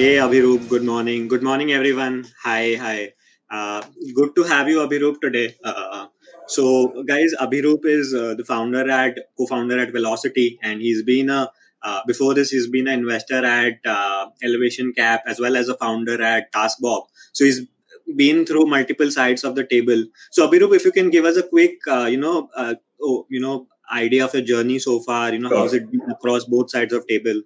Hey Abhiroop, good morning. Good morning everyone. Hi, hi. Uh, good to have you Abhiroop today. Uh, so guys, Abhiroop is uh, the founder at co-founder at Velocity, and he's been a uh, before this he's been an investor at uh, Elevation Cap as well as a founder at TaskBob. So he's been through multiple sides of the table. So Abhiroop, if you can give us a quick, uh, you know, oh, you know, idea of your journey so far. You know, sure. how's it been across both sides of table?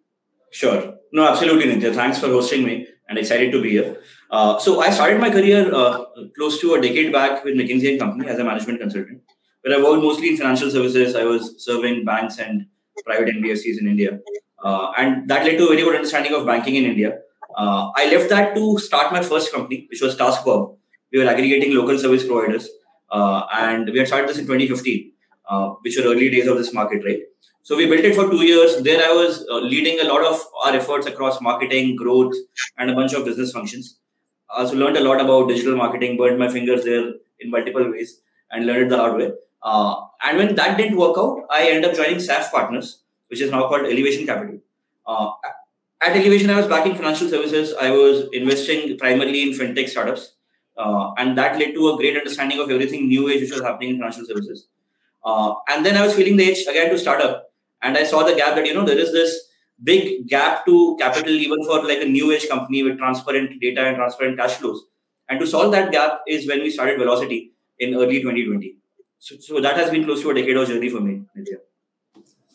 Sure. No, absolutely, Nitya. Thanks for hosting me and excited to be here. Uh, so I started my career uh, close to a decade back with McKinsey and Company as a management consultant, where I worked mostly in financial services. I was serving banks and private NBFCs in India, uh, and that led to a very good understanding of banking in India. Uh, I left that to start my first company, which was TaskBob. We were aggregating local service providers, uh, and we had started this in 2015, uh, which were early days of this market, right? So we built it for two years. There I was uh, leading a lot of our efforts across marketing, growth, and a bunch of business functions. I also learned a lot about digital marketing, burned my fingers there in multiple ways, and learned it the hard way. Uh, and when that didn't work out, I ended up joining SAIF Partners, which is now called Elevation Capital. Uh, at Elevation, I was backing financial services. I was investing primarily in fintech startups. Uh, and that led to a great understanding of everything new age which was happening in financial services. Uh, and then I was feeling the itch again to start up. and I saw the gap that you know there is this big gap to capital even for like a new age company with transparent data and transparent cash flows. And to solve that gap is when we started Velocity in early 2020. So, so that has been close to a decade of journey for me.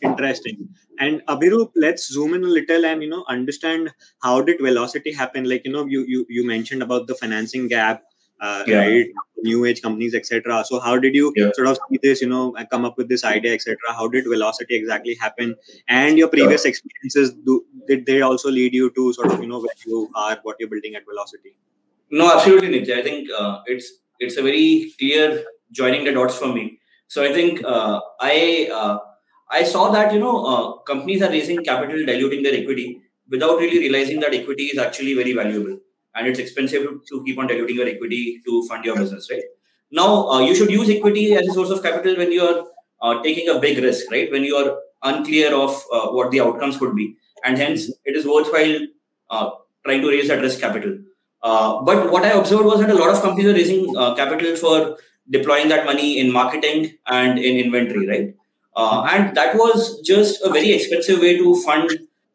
Interesting. And Abhiroop, let's zoom in a little and you know understand how did velocity happen. Like you know, you you you mentioned about the financing gap uh, yeah. right new age companies etc so how did you yeah. sort of see this you know come up with this idea etc how did velocity exactly happen and your previous yeah. experiences do, did they also lead you to sort of you know where you are what you're building at velocity no absolutely Nitya. i think uh, it's it's a very clear joining the dots for me so i think uh, i uh, i saw that you know uh, companies are raising capital diluting their equity without really realizing that equity is actually very valuable and it's expensive to keep on diluting your equity to fund your business, right? Now, uh, you should use equity as a source of capital when you're uh, taking a big risk, right? When you're unclear of uh, what the outcomes could be, and hence it is worthwhile uh, trying to raise that risk capital. Uh, but what I observed was that a lot of companies are raising uh, capital for deploying that money in marketing and in inventory, right? and that was just a very expensive way to fund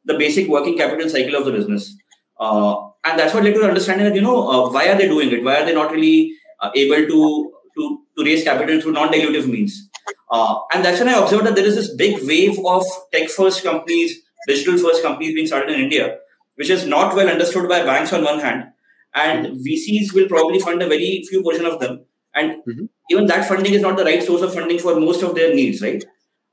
the basic working capital cycle of the business. Uh, and that's what led to the understanding that you know uh, why are they doing it? Why are they not really uh, able to to to raise capital through non-dilutive means? Uh, and that's when I observed that there is this big wave of tech-first companies, digital-first companies being started in India, which is not well understood by banks on one hand, and VCs will probably fund a very few portion of them, and mm-hmm. even that funding is not the right source of funding for most of their needs, right?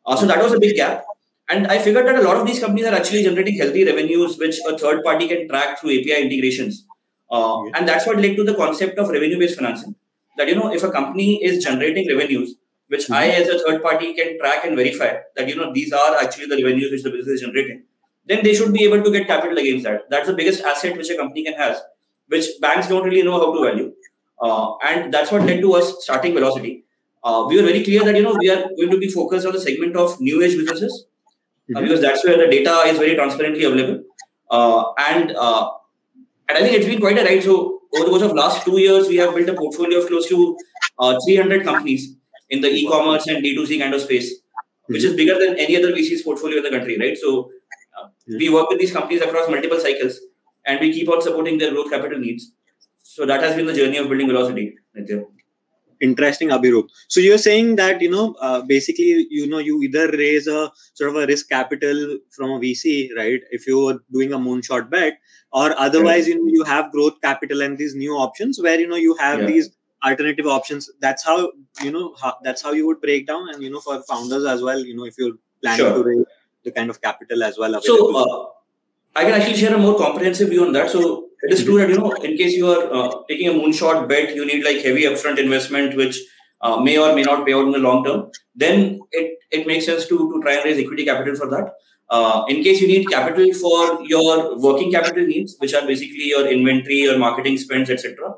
Uh, so that was a big gap. And I figured that a lot of these companies are actually generating healthy revenues, which a third party can track through API integrations. Uh, yeah. And that's what led to the concept of revenue based financing. That, you know, if a company is generating revenues, which mm-hmm. I, as a third party, can track and verify that, you know, these are actually the revenues which the business is generating, then they should be able to get capital against that. That's the biggest asset which a company can have, which banks don't really know how to value. Uh, and that's what led to us starting Velocity. Uh, we were very clear that, you know, we are going to be focused on the segment of new age businesses mm-hmm. because that's where the data is very transparently available. Uh, and uh, and I think it's been quite a ride. So over the course of last two years, we have built a portfolio of close to uh, 300 companies in the e-commerce and D2C kind of space, mm-hmm. which is bigger than any other VC's portfolio in the country, right? So uh, mm-hmm. we work with these companies across multiple cycles, and we keep on supporting their growth capital needs. So that has been the journey of building velocity, Nitya interesting abhiroop so you're saying that you know uh, basically you know you either raise a sort of a risk capital from a vc right if you're doing a moonshot bet or otherwise you know you have growth capital and these new options where you know you have yeah. these alternative options that's how you know how, that's how you would break down and you know for founders as well you know if you're planning sure. to raise the kind of capital as well available. so uh, i can actually share a more comprehensive view on that. So it is true that you know in case you are uh, taking a moonshot bet you need like heavy upfront investment which uh, may or may not pay out in the long term then it, it makes sense to, to try and raise equity capital for that. Uh, in case you need capital for your working capital needs which are basically your inventory your marketing spends etc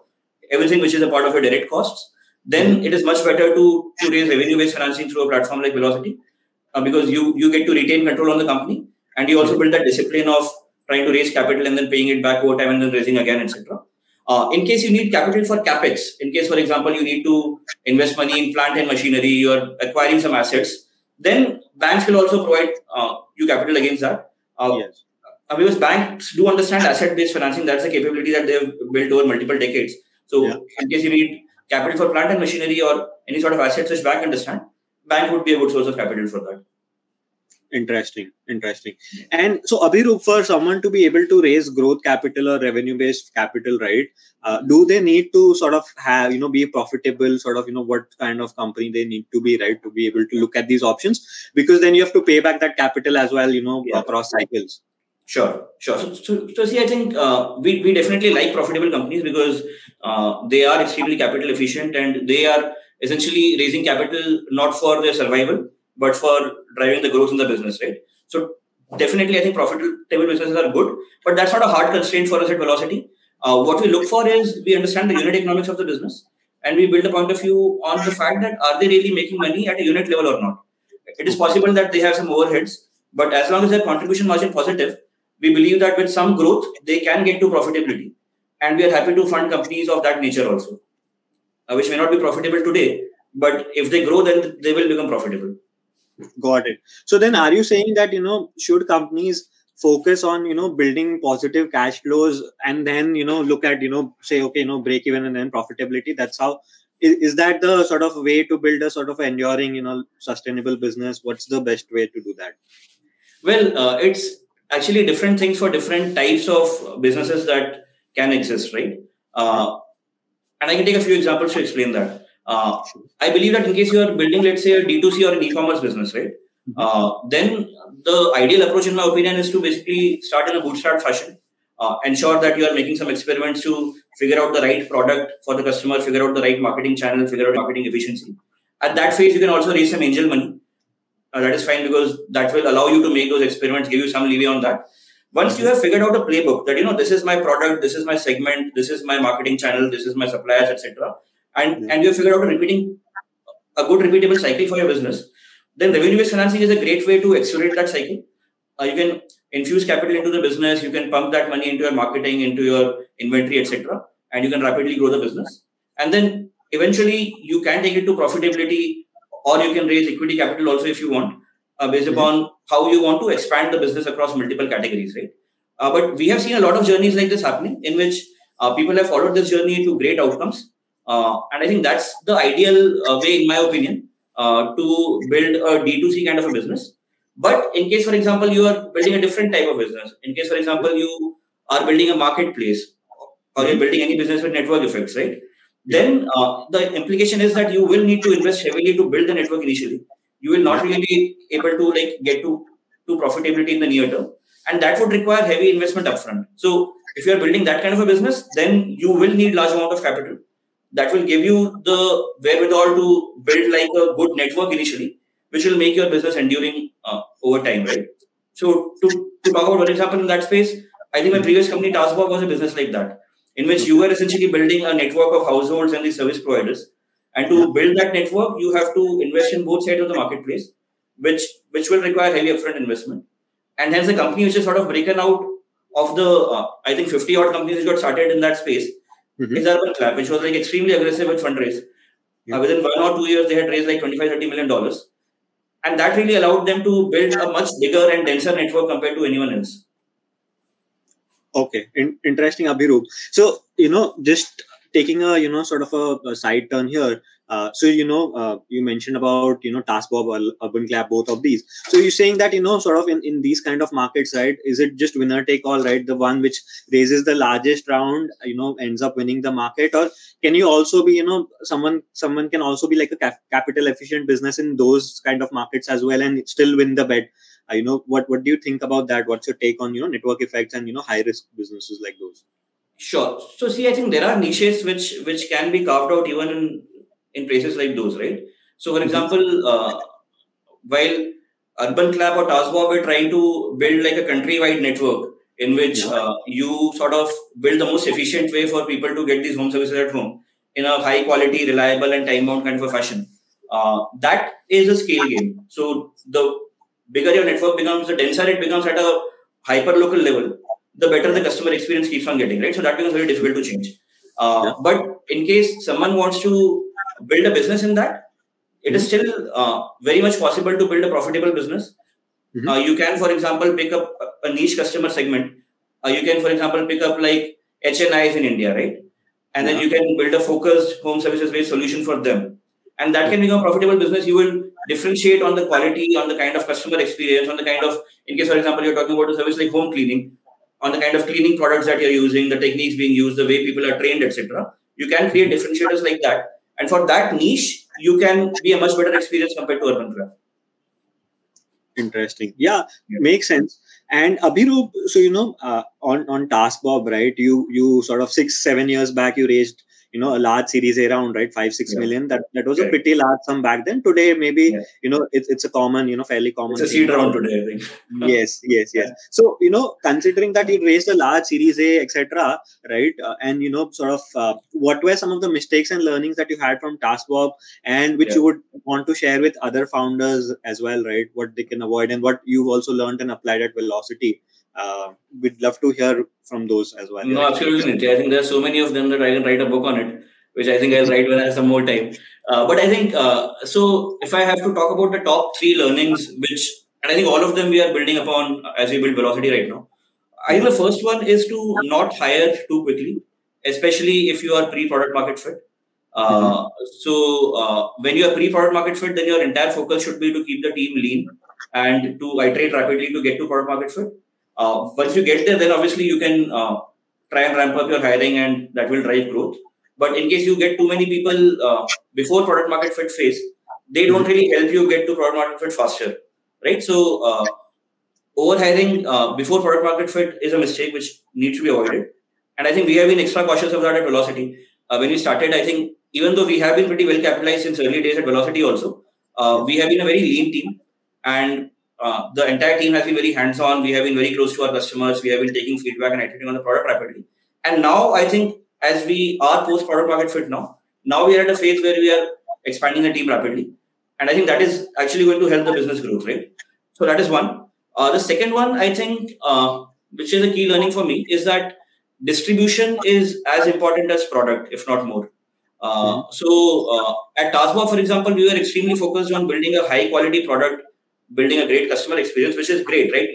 everything which is a part of your direct costs then it is much better to, to raise revenue based financing through a platform like velocity uh, because you you get to retain control on the company and you also build that discipline of trying to raise capital and then paying it back over time and then raising again, etc. Uh, in case you need capital for capex, in case, for example, you need to invest money in plant and machinery, you're acquiring some assets, then banks will also provide uh, you capital against that. Uh, yes. Uh, because banks do understand asset-based financing. That's a capability that they've built over multiple decades. So, yeah. in case you need capital for plant and machinery or any sort of assets which bank understand, bank would be a good source of capital for that interesting interesting and so abhiroop for someone to be able to raise growth capital or revenue based capital right uh, do they need to sort of have you know be profitable sort of you know what kind of company they need to be right to be able to look at these options because then you have to pay back that capital as well you know yeah. across cycles Sure, sure. So, so, so see, I think uh, we, we definitely like profitable companies because uh, they are extremely capital efficient and they are essentially raising capital not for their survival, but for driving the growth in the business, right? So definitely, I think profitable businesses are good, but that's not a hard constraint for us at Velocity. Uh, what we look for is we understand the unit economics of the business, and we build a point of view on the fact that are they really making money at a unit level or not. It is possible that they have some overheads, but as long as their contribution margin positive, we believe that with some growth they can get to profitability, and we are happy to fund companies of that nature also, uh, which may not be profitable today, but if they grow, then they will become profitable. Got it. So then, are you saying that you know should companies focus on you know building positive cash flows and then you know look at you know say okay you know break even and then profitability? That's how. Is, is that the sort of way to build a sort of enduring you know sustainable business? What's the best way to do that? Well, uh, it's actually different things for different types of businesses that can exist, right? Uh, and I can take a few examples to explain that. Uh, I believe that in case you are building, let's say, a D2C or an e-commerce business, right? Mm-hmm. Uh, then the ideal approach, in my opinion, is to basically start in a bootstrap fashion. Uh, ensure that you are making some experiments to figure out the right product for the customer, figure out the right marketing channel, figure out marketing efficiency. At that phase, you can also raise some angel money. Uh, that is fine because that will allow you to make those experiments, give you some leeway on that. Once you have figured out a playbook that you know this is my product, this is my segment, this is my marketing channel, this is my suppliers, etc and mm-hmm. and you figure out a repeating a good repeatable cycle for your business, then revenue based financing is a great way to accelerate that cycle. Uh, you can infuse capital into the business, you can pump that money into your marketing, into your inventory, etc., and you can rapidly grow the business. And then eventually you can take it to profitability, or you can raise equity capital also if you want, uh, based mm-hmm. upon how you want to expand the business across multiple categories, right? Uh, but we have seen a lot of journeys like this happening in which uh, people have followed this journey to great outcomes uh, and I think that's the ideal uh, way, in my opinion, uh, to build a D2C kind of a business. But in case, for example, you are building a different type of business, in case, for example, you are building a marketplace or you're building any business with network effects, right? Then uh, the implication is that you will need to invest heavily to build the network initially. You will not really be able to like get to, to profitability in the near term. And that would require heavy investment upfront. So if you are building that kind of a business, then you will need large amount of capital that will give you the wherewithal to build like a good network initially, which will make your business enduring uh, over time, right? So to, to talk about what has happened in that space, I think my previous company, TaskBob, was a business like that, in which you were essentially building a network of households and the service providers. And to build that network, you have to invest in both sides of the marketplace, which which will require heavy upfront investment. And hence the company which is sort of breaken out of the, uh, I think 50 odd companies which got started in that space, mm-hmm. is Urban Clap, which was like extremely aggressive with fundraise. Yeah. Uh, within one or two years, they had raised like 25, 30 million dollars. And that really allowed them to build a much bigger and denser network compared to anyone else. Okay, In- interesting, Abhiroop. So, you know, just taking a, you know, sort of a, a side turn here, uh, so you know, uh, you mentioned about you know TaskBob, Urban Clap, both of these. So you're saying that you know, sort of in, in these kind of markets, right? Is it just winner take all, right? The one which raises the largest round, you know, ends up winning the market, or can you also be, you know, someone someone can also be like a cap- capital efficient business in those kind of markets as well, and still win the bet. Uh, you know, what what do you think about that? What's your take on you know network effects and you know high risk businesses like those? Sure. So see, I think there are niches which which can be carved out even in in places like those, right? So, for mm-hmm. example, uh, while Urban Clap or TaskBob were trying to build like a countrywide network in which uh, you sort of build the most efficient way for people to get these home services at home in a high quality, reliable, and time bound kind of a fashion. Uh, that is a scale game. So, the bigger your network becomes, the denser it becomes at a hyper local level. the better the customer experience keeps on getting, right? So that becomes very difficult to change. Uh, yeah. But in case someone wants to build a business in that, it is still uh, very much possible to build a profitable business. Mm-hmm. Uh, you can, for example, pick up a niche customer segment. Uh, you can, for example, pick up like HNIs in India, right? And yeah. then you can build a focused home services based solution for them. And that can become a profitable business. You will differentiate on the quality, on the kind of customer experience, on the kind of, in case, for example, you're talking about a service like home cleaning, on the kind of cleaning products that you're using, the techniques being used, the way people are trained, etc. You can create differentiators like that. And for that niche, you can be a much better experience compared to Urban Clap. Interesting. Yeah, yeah, makes sense. And Abhiroop, so you know, uh, on on TaskBob, right? You you sort of six seven years back, you raised you know a large series A round right? Five six yeah. million. that that was a pretty large sum back then. Today maybe yeah. you know it's, it's a common you know fairly common it's a seed round today i think. Yes yes yes. So you know considering that you raised a large series a etc right uh, and you know sort of uh, what were some of the mistakes and learnings that you had from taskbob and which you would want to share with other founders as well right? What they can avoid and what you've also learned and applied at velocity uh, we'd love to hear from those as well. No, absolutely. I think there are so many of them that I can write a book on it, which I think I'll write when I have some more time. Uh, but I think uh, so. If I have to talk about the top three learnings, which and I think all of them we are building upon as we build velocity right now. I think the first one is to not hire too quickly, especially if you are pre-product market fit. Uh, mm-hmm. So uh, when you are pre-product market fit, then your entire focus should be to keep the team lean and to iterate rapidly to get to product market fit. Uh, once you get there, then obviously you can uh, try and ramp up your hiring and that will drive growth. But in case you get too many people uh, before product market fit phase, they don't really help you get to product market fit faster, right? So uh, over hiring uh, before product market fit is a mistake which needs to be avoided. And I think we have been extra cautious of that at Velocity. Uh, when we started, I think even though we have been pretty well capitalized since early days at Velocity also, uh, we have been a very lean team. And uh, the entire team has been very hands-on. We have been very close to our customers. We have been taking feedback and iterating on the product rapidly. And now I think as we are post product market fit now, now we are at a phase where we are expanding the team rapidly. And I think that is actually going to help the business growth, right? So that is one. Uh, the second one, I think, uh, which is a key learning for me, is that distribution is as important as product, if not more. Uh. So uh, at TaskBob, for example, we were extremely focused on building a high quality product building a great customer experience, which is great, right?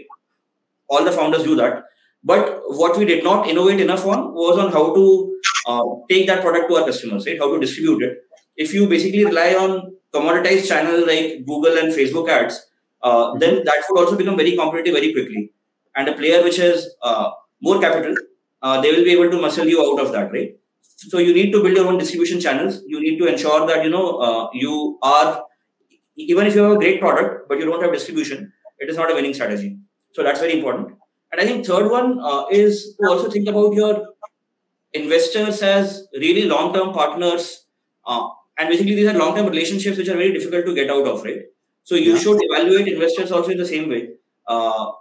All the founders do that. But what we did not innovate enough on was on how to uh, take that product to our customers, right? How to distribute it. If you basically rely on commoditized channels like Google and Facebook ads, uh, mm-hmm. then that would also become very competitive very quickly. And a player which has uh, more capital, uh, they will be able to muscle you out of that, right? So you need to build your own distribution channels. You need to ensure that you know uh, you are even if you have a great product but you don't have distribution it is not a winning strategy. So that's very important. And i think third one uh, is to also think about your investors as really long-term partners uh, and basically these are long-term relationships which are very difficult to get out of right? So you yeah. should evaluate investors also in the same way. Uh,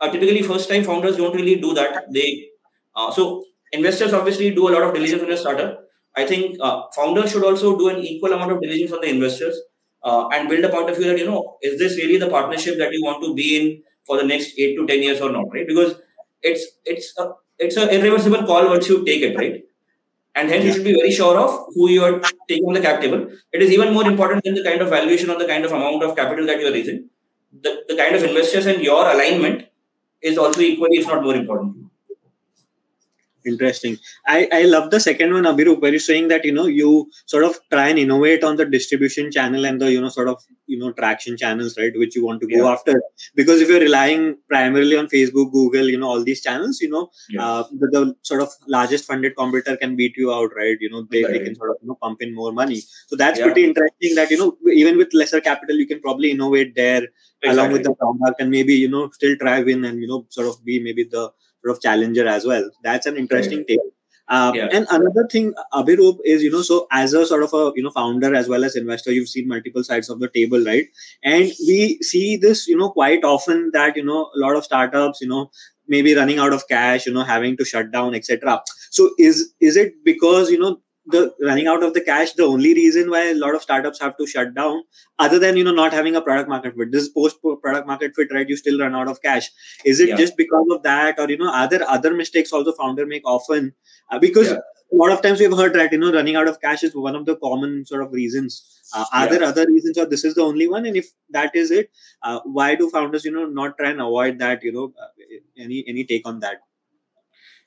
uh typically first time founders don't really do that. They uh, so investors obviously do a lot of diligence on a startup. I think uh, founders should also do an equal amount of diligence on the investors uh, and build a point of view that you know is this really the partnership that you want to be in for the next eight to ten years or not right? Because it's it's a it's an irreversible call once you take it right? And hence you should be very sure of who you are taking on the cap table. It is even more important than the kind of valuation or the kind of amount of capital that you are raising. The, the kind of investors and your alignment is also equally if not more important interesting i i love the second one abhiroop where you're saying that you know you sort of try and innovate on the distribution channel and the you know sort of you know traction channels right which you want to go yeah. after because if you're relying primarily on facebook google you know all these channels you know yeah. uh, the, the, sort of largest funded competitor can beat you out right you know they, right. they can sort of you know pump in more money so that's yeah. pretty interesting that you know even with lesser capital you can probably innovate there exactly. along with the product and maybe you know still try win and you know sort of be maybe the sort of challenger as well. That's an interesting take. Um, yeah. And another thing, Abhiroop, is you know, so as a sort of a you know founder as well as investor, you've seen multiple sides of the table, right? And we see this, you know, quite often that you know a lot of startups, you know, maybe running out of cash, you know, having to shut down, etc. So is is it because you know the running out of the cash the only reason why a lot of startups have to shut down other than you know not having a product market fit. This post product market fit right? You still run out of cash. Is it Yeah. just because of that or you know other other mistakes also founder make often? Uh, because Yeah. a lot of times we've heard that you know running out of cash is one of the common sort of reasons. Uh, are Yeah. there other reasons or this is the only one? And if that is it uh, why do founders you know not try and avoid that you know uh, any any take on that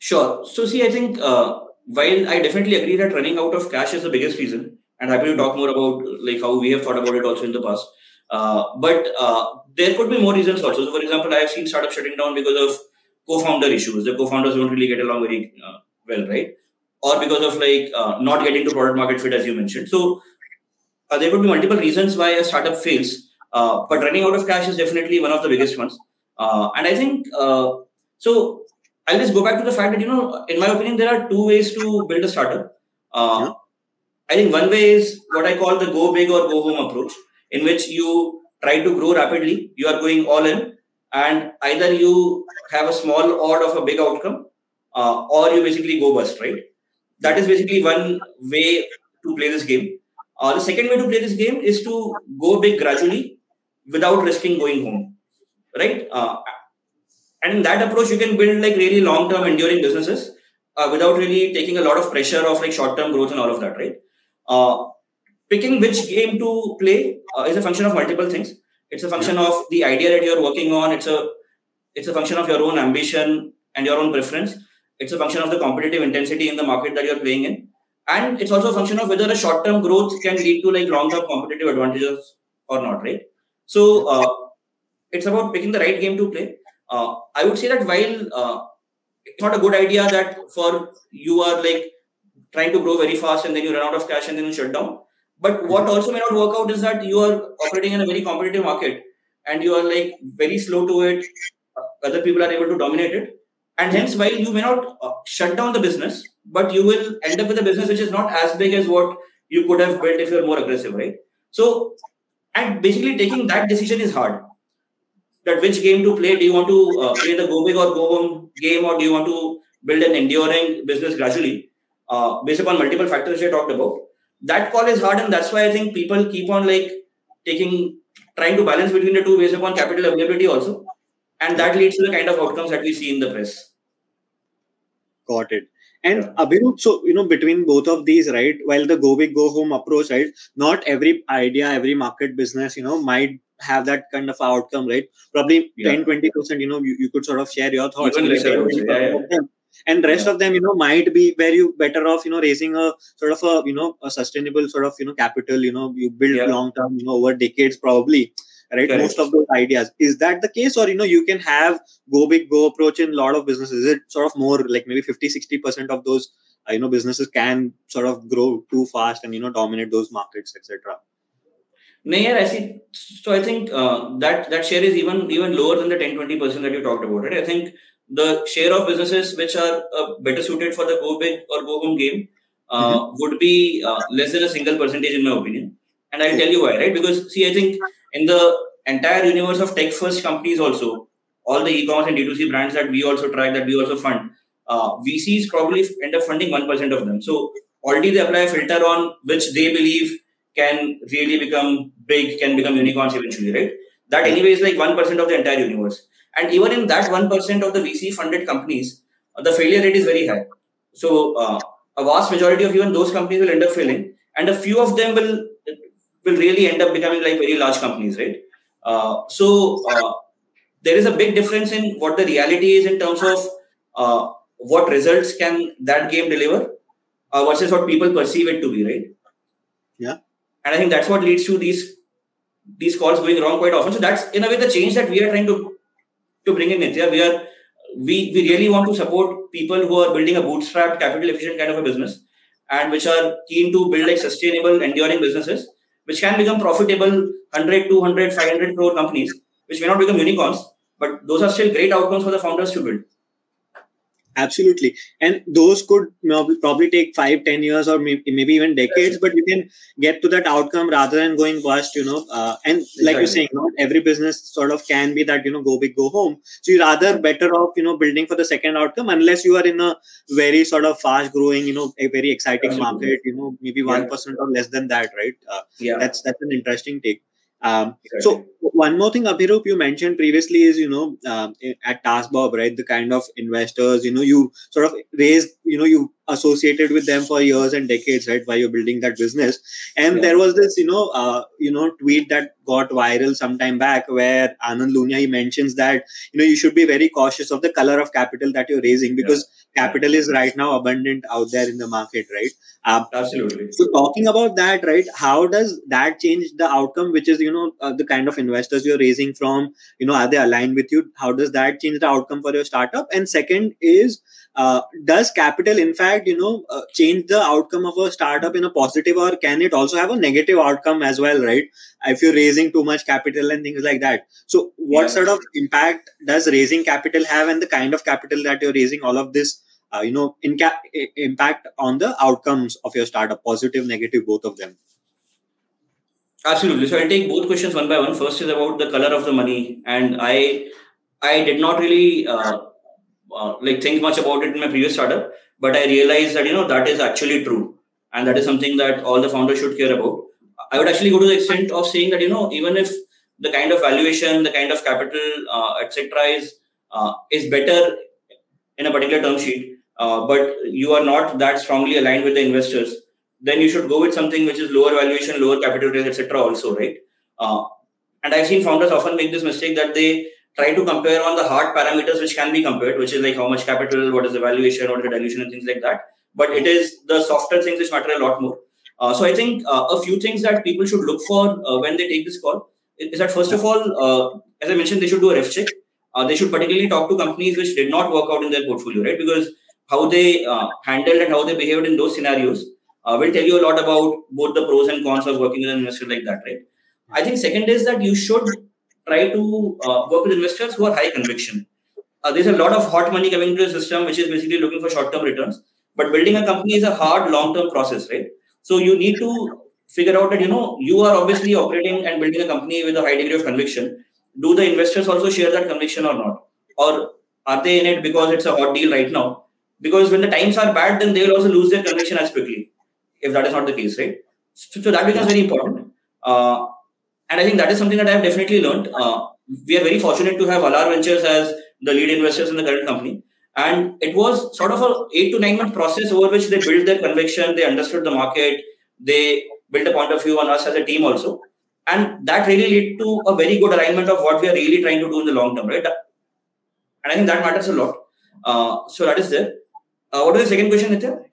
Sure. So, see, I think uh, while I definitely agree that running out of cash is the biggest reason, and happy to talk more about like how we have thought about it also in the past. Uh, but uh, there could be more reasons also. So, for example, I have seen startups shutting down because of co-founder issues. The co-founders don't really get along very uh, well, right? Or because of like uh, not getting to product market fit, as you mentioned. So, uh, there could be multiple reasons why a startup fails. But running out of cash is definitely one of the biggest ones. And I think so. I'll just go back to the fact that you know, in my opinion, there are two ways to build a startup. Uh, Yeah. I think one way is what I call the go big or go home approach, in which you try to grow rapidly. You are going all in, and either you have a small odd of a big outcome, uh, or you basically go bust. Right? That is basically one way to play this game. Uh, the second way to play this game is to go big gradually without risking going home. Right? And in that approach, you can build like really long-term enduring businesses uh, without really taking a lot of pressure of like short-term growth and all of that, right? Uh, picking which game to play uh, is a function of multiple things. It's a function of the idea that you're working on. It's a it's a function of your own ambition and your own preference. It's a function of the competitive intensity in the market that you're playing in, and it's also a function of whether a short-term growth can lead to like long-term competitive advantages or not, right? So uh, it's about picking the right game to play. Uh, I would say that while uh, it's not a good idea that for you are like trying to grow very fast and then you run out of cash and then you shut down. But what also may not work out is that you are operating in a very competitive market and you are like very slow to it. uh, Other people are able to dominate it. And hence, while you may not uh, shut down the business, but you will end up with a business which is not as big as what you could have built if you're more aggressive, right? So, and basically taking that decision is hard that which game to play. Do you want to uh, play the go big or go home game, or do you want to build an enduring business gradually uh, based upon multiple factors I talked about? That call is hard, and that's why I think people keep on like taking trying to balance between the two based upon capital availability also, and that leads to the kind of outcomes that we see in the press. got it and Yeah. Abhiroop, so you know between both of these right while the go big go home approach right not every idea every market business you know might have that kind of outcome right probably Yeah. 10 20 percent you know you, you could sort of share your thoughts Even maybe lesser, I would 10, say. Yeah, 20% of them. and rest Yeah. of them you know might be where you better off you know raising a sort of a you know a sustainable sort of you know capital you know you build Yeah. long term you know over decades probably right Correct. most of those ideas is that the case or you know you can have go big go approach in a lot of businesses is it sort of more like maybe 50 60 percent of those uh, you know businesses can sort of grow too fast and you know dominate those markets etc Yeah, I see. So I think uh, that that share is even even lower than the 10 20 percent that you talked about. Right? I think the share of businesses which are uh, better suited for the go big or go home game uh, would be uh, less than a single percentage in my opinion. And I'll tell you why. Right? Because see, I think in the entire universe of tech first companies also, all the e-commerce and D2C brands that we also track, that we also fund, uh, VCs probably end up funding 1% of them. So already they apply a filter on which they believe can really become big, can become unicorns eventually, right? That anyway is like 1% of the entire universe. And even in that 1% of the VC funded companies, the failure rate is very high. So uh, a vast majority of even those companies will end up failing, and a few of them will will really end up becoming like very large companies, right? Uh, so uh, there is a big difference in what the reality is in terms of uh, what results can that game deliver uh, versus what people perceive it to be, right? Yeah. And I think that's what leads to these these calls going wrong quite often. So that's in a way the change that we are trying to to bring in india We are we we really want to support people who are building a bootstrap capital efficient kind of a business and which are keen to build like sustainable, enduring businesses which can become profitable 100, 200, 500 crore companies, which may not become unicorns, but those are still great outcomes for the founders to build. Absolutely. And those could probably take five ten years or maybe, maybe even decades but you can get to that outcome rather than going bust you know uh, and like you're saying not every business sort of can be that you know go big go home. So you're rather better off you know building for the second outcome unless you are in a very sort of fast growing you know a very exciting absolutely. market you know maybe one yeah. or less than that right? Uh, yeah. that's that's an interesting take um, so one more thing, Abhiroop, you mentioned previously is you know um, at TaskBob, right? The kind of investors you know you sort of raised, you know, you associated with them for years and decades, right? While you're building that business, and yeah. there was this you know uh, you know tweet that got viral sometime back where Anand Lunia he mentions that you know you should be very cautious of the color of capital that you're raising because yeah. Capital is right now abundant out there in the market, right? Um, Absolutely. So talking about that, right? How does that change the outcome? Which is you know uh, the kind of investors you're raising from. You know, are they aligned with you? How does that change the outcome for your startup? And second is, uh, does capital in fact you know uh, change the outcome of a startup in a positive, or can it also have a negative outcome as well? Right? If you're raising too much capital and things like that. So what yeah. sort of impact does raising capital have, and the kind of capital that you're raising? All of this uh, you know inca- impact on the outcomes of your startup positive negative both of them absolutely so i'll take both questions one by one first is about the color of the money and i i did not really uh, uh, like think much about it in my previous startup but i realized that you know that is actually true and that is something that all the founders should care about i would actually go to the extent of saying that you know even if the kind of valuation the kind of capital uh, etc is uh, is better in a particular term sheet uh, but you are not that strongly aligned with the investors, then you should go with something which is lower valuation, lower capital raise, etc. Also, right? Uh, and I've seen founders often make this mistake that they try to compare on the hard parameters which can be compared, which is like how much capital, what is the valuation, what is the dilution, and things like that. But it is the softer things which matter a lot more. Uh, so I think uh, a few things that people should look for uh, when they take this call is that first of all, uh, as I mentioned, they should do a ref check. they should particularly talk to companies which did not work out in their portfolio, right? Because how they uh, handled and how they behaved in those scenarios uh, will tell you a lot about both the pros and cons of working with an investor like that, right? I think second is that you should try to uh, work with investors who are high conviction. Uh, there's a lot of hot money coming into the system, which is basically looking for short-term returns. But building a company is a hard, long-term process, right? So you need to figure out that you know you are obviously operating and building a company with a high degree of conviction. Do the investors also share that conviction or not, or are they in it because it's a hot deal right now? because when the times are bad, then they will also lose their conviction as quickly. If that is not the case, right? So, so that becomes very important. Uh, and I think that is something that I have definitely learned. Uh, we are very fortunate to have Valar Ventures as the lead investors in the current company. And it was sort of a eight to nine month process over which they built their conviction, they understood the market, they built a point of view on us as a team also. And that really led to a very good alignment of what we are really trying to do in the long term, right? And I think that matters a lot. Uh, so that is there. Uh, what was the second question, Nitya?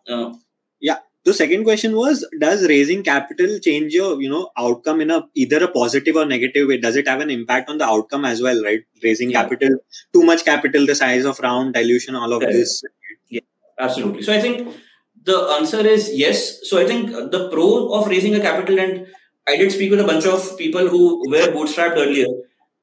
The second question was: Does raising capital change your, you know, outcome in a either a positive or negative way? Does it have an impact on the outcome as well? Right, raising yeah. capital, too much capital, the size of round, dilution, all of this. Yeah, absolutely. So I think the answer is yes. So I think the pro of raising a capital, and I did speak with a bunch of people who were bootstrapped earlier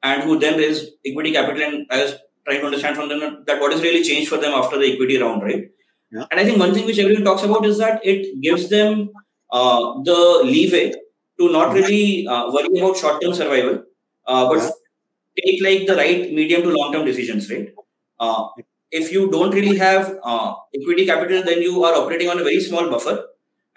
and who then raised equity capital, and I was trying to understand from them that what has really changed for them after the equity round, right? Yeah. And I think one thing which everyone talks about is that it gives them uh, the leeway to not really uh, worry about short term survival, uh, but yeah. take like the right medium to long term decisions, right? Uh, if you don't really have uh, equity capital, then you are operating on a very small buffer,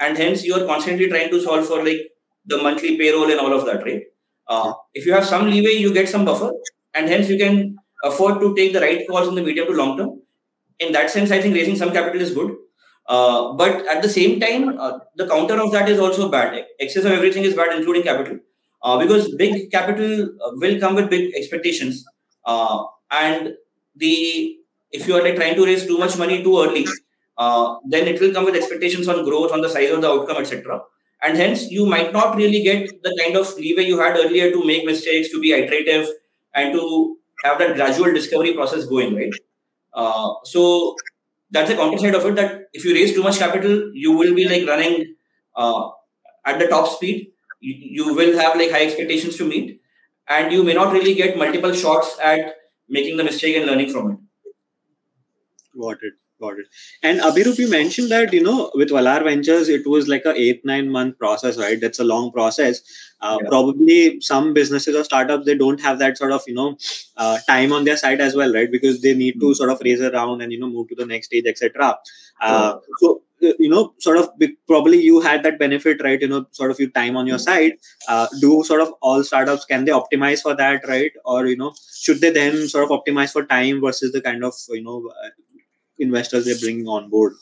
and hence you are constantly trying to solve for like the monthly payroll and all of that, right? Uh, if you have some leeway, you get some buffer, and hence you can afford to take the right calls in the medium to long term in that sense, I think raising some capital is good. Uh, but at the same time, uh, the counter of that is also bad. Excess of everything is bad, including capital, uh, because big capital uh, will come with big expectations. Uh, and the if you are like trying to raise too much money too early, uh, then it will come with expectations on growth, on the size of the outcome, etc. And hence, you might not really get the kind of leeway you had earlier to make mistakes, to be iterative, and to have that gradual discovery process going right. Uh, so that's the counter side of it. That if you raise too much capital, you will be like running uh, at the top speed. You, you will have like high expectations to meet, and you may not really get multiple shots at making the mistake and learning from it. Got it. Got it. And Abhiroop, you mentioned that you know with Valar Ventures, it was like a eight nine month process, right? That's a long process. Uh, yeah. Probably some businesses or startups they don't have that sort of you know uh, time on their side as well, right? Because they need to hmm. sort of raise around and you know move to the next stage, etc. Uh, so uh, you know sort of probably you had that benefit right you know sort of your time on your hmm. side uh, do sort of all startups can they optimize for that right or you know should they then sort of optimize for time versus the kind of you know investors they're bringing on board?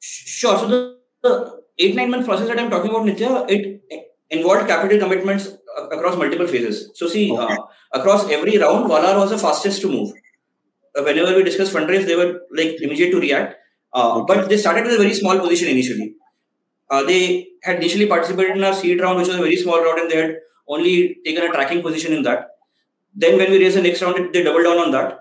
Sure. So the, the eight nine month process that I'm talking about, Nitya, it involved capital commitments across multiple phases. So see, okay. uh, across every round, Valar was the fastest to move. Uh, whenever we discuss fundraise, they were like immediate to react. Uh, okay. But they started with a very small position initially. Uh, they had initially participated in a seed round, which was a very small round, and they had only taken a tracking position in that. Then, when we raised the next round, they doubled down on that.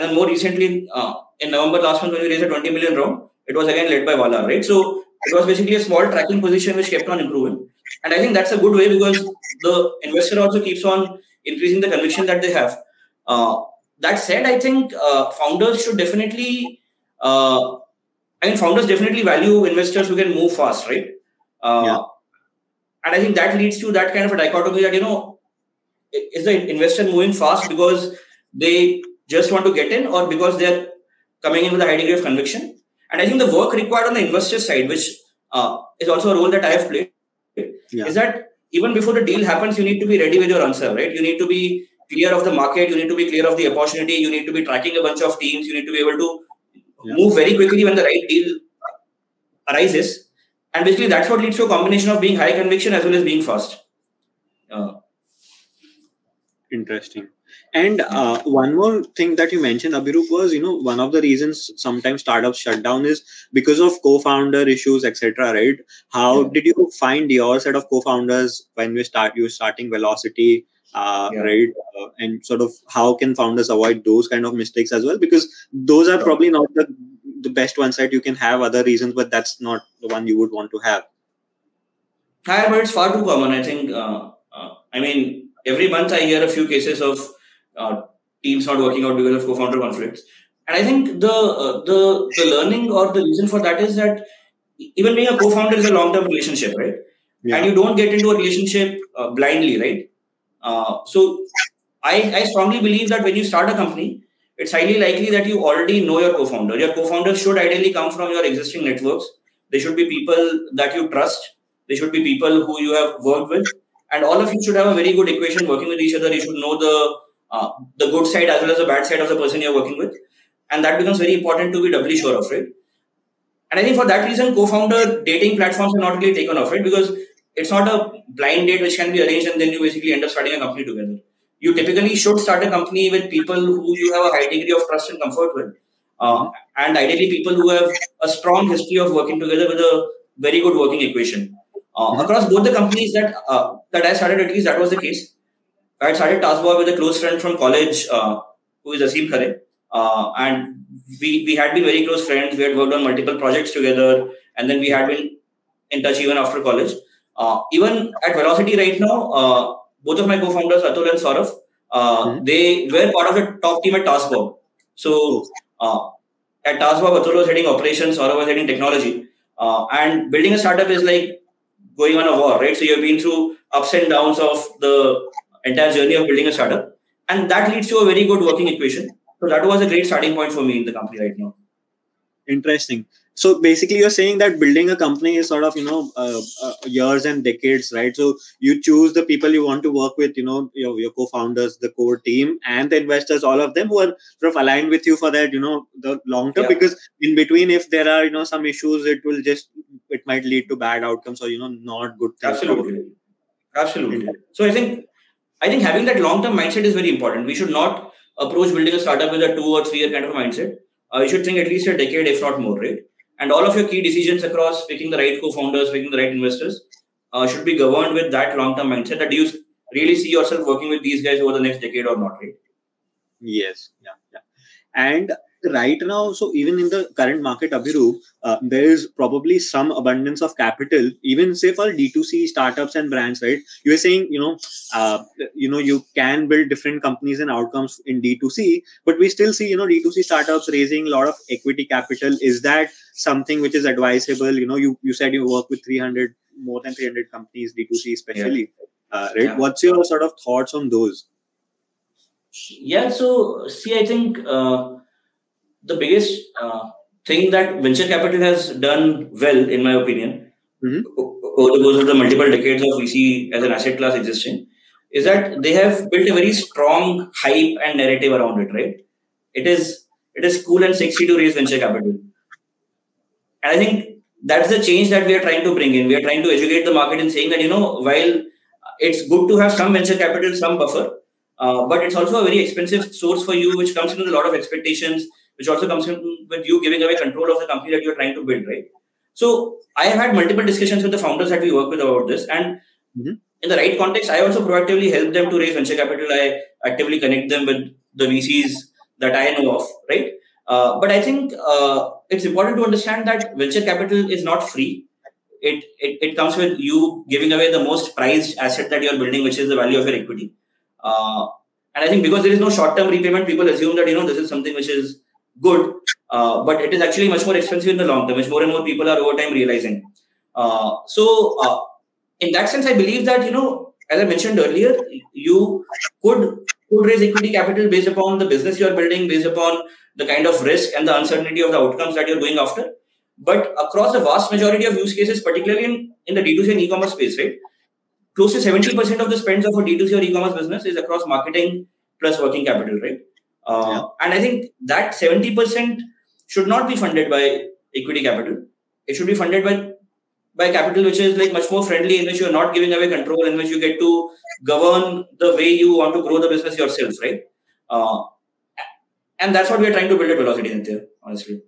And then more recently, uh, in November last month when we raised a 20 million round, it was again led by Valar, right? So it was basically a small tracking position which kept on improving. And I think that's a good way because the investor also keeps on increasing the conviction that they have. Uh, that said, I think uh, founders should definitely, uh, I mean, founders definitely value investors who can move fast, right? Uh, yeah. And I think that leads to that kind of a dichotomy that, you know, is the investor moving fast because they just want to get in or because they're coming in with a high degree of conviction. And I think the work required on the investor side, which uh, is also a role that I have played, yeah. is that even before the deal happens, you need to be ready with your answer, right? You need to be clear of the market, you need to be clear of the opportunity, you need to be tracking a bunch of teams, you need to be able to yeah. move very quickly when the right deal arises. And basically, that's what leads to a combination of being high conviction as well as being fast. Uh, Interesting. And uh, one more thing that you mentioned, Abhiroop, was you know one of the reasons sometimes startups shut down is because of co-founder issues, etc. Right? How yeah. did you find your set of co-founders when you start you starting Velocity? Uh, yeah. right uh, and sort of how can founders avoid those kind of mistakes as well because those are probably not the, the best ones that you can have other reasons but that's not the one you would want to have Hi, but it's far too common i think uh, uh, i mean every month i hear a few cases of uh, teams not working out because of co-founder conflicts. And I think the uh, the the learning or the reason for that is that even being a co-founder is a long-term relationship, right? Yeah. And you don't get into a relationship uh, blindly, right? Uh, so I, I strongly believe that when you start a company, it's highly likely that you already know your co-founder. Your co-founder should ideally come from your existing networks. They should be people that you trust. They should be people who you have worked with, and all of you should have a very good equation working with each other. You should know the uh, the good side as well as the bad side of the person you're working with. And that becomes very important to be doubly sure of, right? And I think for that reason, co-founder dating platforms are not really taken off, right? Because it's not a blind date which can be arranged and then you basically end up starting a company together. You typically should start a company with people who you have a high degree of trust and comfort with. Uh, and ideally people who have a strong history of working together with a very good working equation. Uh, across both the companies that uh, that I started, at least that was the case. I started TaskBob with a close friend from college uh, who is Asim Khare. Uh, and we, we had been very close friends. We had worked on multiple projects together. And then we had been in touch even after college. Uh, even at Velocity right now, uh, both of my co-founders, Atul and Saurav, uh, mm-hmm. they were part of the top team at TaskBob. So uh, at TaskBob, Atul was heading operations, Saurav was heading technology. and building a startup is like going on a war, right? So you've been through ups and downs of the entire journey of building a startup. And that leads to a very good working equation. So that was a great starting point for me in the company right now. Interesting. So basically, you're saying that building a company is sort of you know uh, uh, years and decades, right? So you choose the people you want to work with, you know, your, your co-founders, the core team, and the investors, all of them who are sort of aligned with you for that, you know, the long term. Yeah. Because in between, if there are you know some issues, it will just it might lead to bad outcomes or you know not good things. Absolutely, absolutely. So I think I think having that long term mindset is very important. We should not approach building a startup with a two or three year kind of mindset. Uh, you should think at least a decade, if not more, right? And all of your key decisions across picking the right co founders, picking the right investors uh, should be governed with that long term mindset. That you really see yourself working with these guys over the next decade or not, right? Yes. Yeah. Yeah. And right now, so even in the current market, Abhiroop, uh, there is probably some abundance of capital, even say for D2C startups and brands, right? You were saying, you know, uh, you know, you can build different companies and outcomes in D2C, but we still see, you know, D2C startups raising a lot of equity capital. Is that something which is advisable? You know, you, you said you work with 300, more than 300 companies, D2C especially, yeah. uh, right? Yeah. What's your sort of thoughts on those? Yeah, so see, I think uh, the biggest uh, thing that venture capital has done well, in my opinion, mm-hmm. over the course of the multiple decades of VC as an asset class existing, is that they have built a very strong hype and narrative around it. Right? It is it is cool and sexy to raise venture capital, and I think that's the change that we are trying to bring in. We are trying to educate the market in saying that you know while it's good to have some venture capital, some buffer uh, but it's also a very expensive source for you, which comes with a lot of expectations, which also comes with you giving away control of the company that you're trying to build, right? So I have had multiple discussions with the founders that we work with about this, and mm-hmm. in the right context, I also proactively help them to raise venture capital. I actively connect them with the VCs that I know of, right? Uh, but I think uh, it's important to understand that venture capital is not free. It, it, it comes with you giving away the most prized asset that you're building, which is the value of your equity. Uh, and I think because there is no short term repayment, people assume that you know this is something which is good, uh, but it is actually much more expensive in the long term, which more and more people are over time realizing. Uh, so, uh, in that sense, I believe that you know, as I mentioned earlier, you could could raise equity capital based upon the business you are building, based upon the kind of risk and the uncertainty of the outcomes that you're going after. But across the vast majority of use cases, particularly in, in the D2C and e-commerce space, right, close to 70% of the spends of a D2C or e-commerce business is across marketing plus working capital, right? Uh, yeah. And I think that 70% should not be funded by equity capital. It should be funded by by capital which is like much more friendly, in which you are not giving away control, in which you get to govern the way you want to grow the business yourself, right? Uh, and that's what we are trying to build at Velocity, in there honestly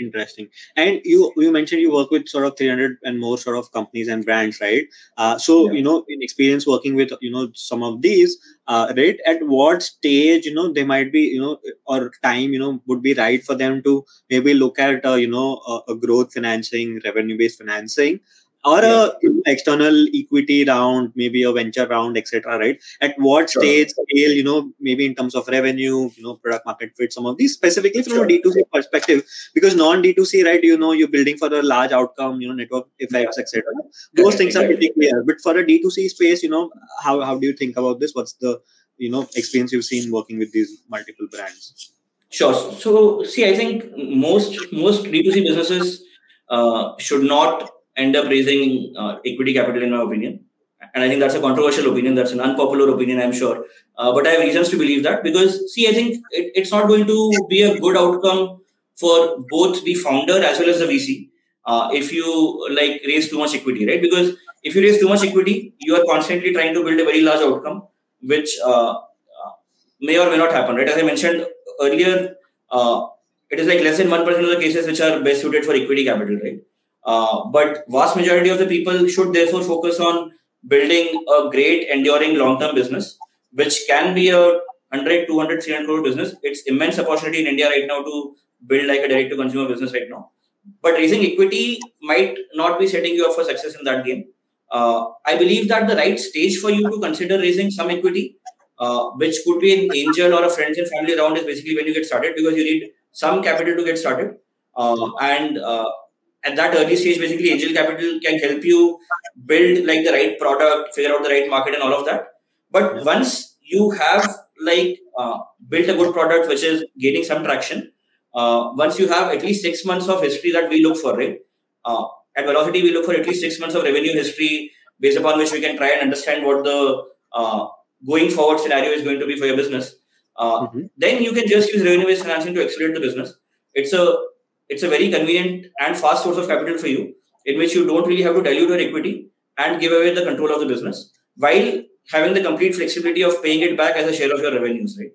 interesting and you you mentioned you work with sort of 300 and more sort of companies and brands right uh, so yeah. you know in experience working with you know some of these uh, right at what stage you know they might be you know or time you know would be right for them to maybe look at uh, you know a, a growth financing revenue based financing or yeah. a external equity round, maybe a venture round, etc. Right? At what sure. stage, scale, you know, maybe in terms of revenue, you know, product market fit, some of these specifically from sure. a D2C perspective, because non D2C, right? You know, you're building for a large outcome, you know, network effects, yeah. etc. Those things are pretty clear. But for a D2C space, you know, how how do you think about this? What's the you know experience you've seen working with these multiple brands? Sure. So, see, I think most most D2C businesses uh, should not end up raising uh, equity capital, in my opinion. And I think that's a controversial opinion. That's an unpopular opinion, I'm sure. Uh, but I have reasons to believe that because, see, I think it, it's not going to be a good outcome for both the founder as well as the VC uh, if you like raise too much equity, right? Because if you raise too much equity, you are constantly trying to build a very large outcome, which uh, uh may or may not happen, right? As I mentioned earlier, uh, it is like less than 1% of the cases which are best suited for equity capital, right? Uh, but vast majority of the people should therefore focus on building a great enduring long-term business which can be a 100 200 300 crore business. It's immense opportunity in india right now to build like a direct to consumer business right now. But raising equity might not be setting you up for success in that game. Uh, i believe that the right stage for you to consider raising some equity uh, which could be an angel or a friends and family round is basically when you get started because you need some capital to get started. Uh, and uh, at that early stage, basically, angel capital can help you build like the right product, figure out the right market, and all of that. But once you have like uh, built a good product which is gaining some traction, uh, once you have at least six months of history that we look for, right? Uh, at Velocity, we look for at least six months of revenue history based upon which we can try and understand what the uh, going forward scenario is going to be for your business. Uh, mm-hmm. Then you can just use revenue-based financing to accelerate the business. It's a it's a very convenient and fast source of capital for you, in which you don't really have to dilute your equity and give away the control of the business, while having the complete flexibility of paying it back as a share of your revenues, right?